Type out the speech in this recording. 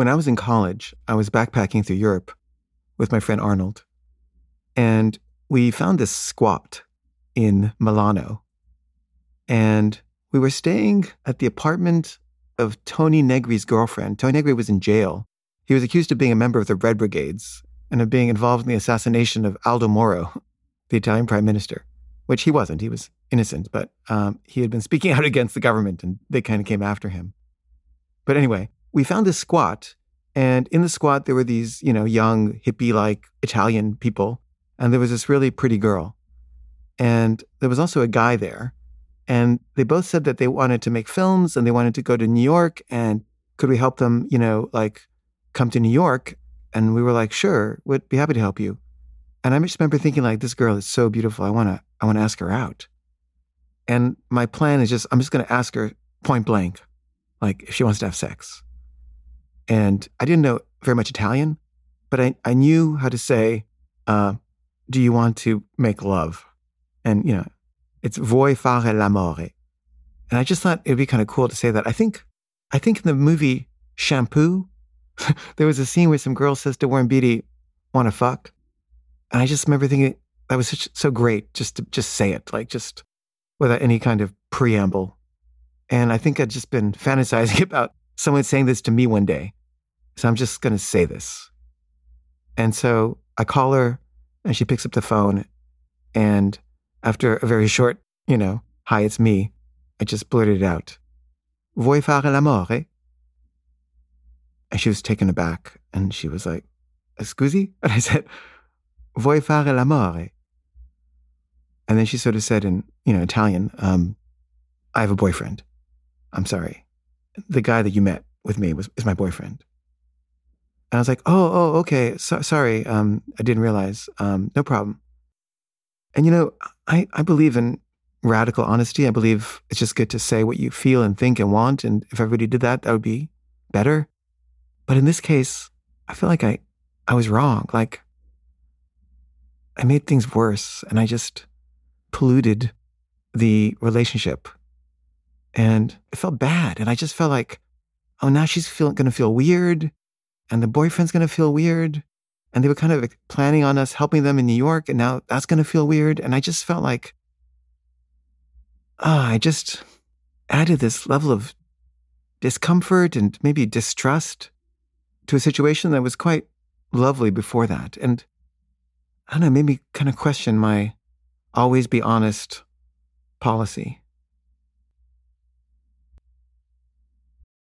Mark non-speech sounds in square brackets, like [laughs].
when I was in college, I was backpacking through Europe with my friend Arnold. And we found this squat in Milano. And we were staying at the apartment of Tony Negri's girlfriend. Tony Negri was in jail. He was accused of being a member of the Red Brigades and of being involved in the assassination of Aldo Moro, [laughs] the Italian prime minister, which he wasn't. He was innocent, but um, he had been speaking [laughs] out against the government and they kind of came after him. But anyway, we found this squat, and in the squat, there were these, you know, young, hippie like Italian people, and there was this really pretty girl. And there was also a guy there. And they both said that they wanted to make films and they wanted to go to New York. And could we help them, you know, like come to New York? And we were like, sure, we'd be happy to help you. And I just remember thinking, like, this girl is so beautiful. I wanna, I wanna ask her out. And my plan is just, I'm just gonna ask her point blank, like if she wants to have sex. And I didn't know very much Italian, but I, I knew how to say, uh, do you want to make love? And, you know, it's vuoi fare l'amore. And I just thought it'd be kind of cool to say that. I think, I think in the movie Shampoo, [laughs] there was a scene where some girl says to Warren Beatty, want to fuck? And I just remember thinking that was such, so great just to just say it, like just without any kind of preamble. And I think I'd just been fantasizing [laughs] about someone saying this to me one day. So I'm just going to say this. And so I call her and she picks up the phone. And after a very short, you know, hi, it's me, I just blurted out. Vuoi fare l'amore? And she was taken aback and she was like, Scusi? [laughs] And I said, Vuoi fare l'amore? And then she sort of said in, you know, Italian, um, I have a boyfriend. I'm sorry. The guy that you met with me was is my boyfriend. And I was like, oh, oh, okay. So, sorry. Um, I didn't realize. Um, no problem. And you know, I, I believe in radical honesty. I believe it's just good to say what you feel and think and want. And if everybody did that, that would be better. But in this case, I feel like I, I was wrong. Like I made things worse and I just polluted the relationship. And it felt bad. And I just felt like, oh, now she's to feel weird and the boyfriend's going to feel weird. And they were kind of planning on us helping them in New York. And now that's going to feel weird. And I just felt like, ah, I just added this level of discomfort and maybe distrust to a situation that was quite lovely before that. And I don't know, made me kind of question my always be honest policy.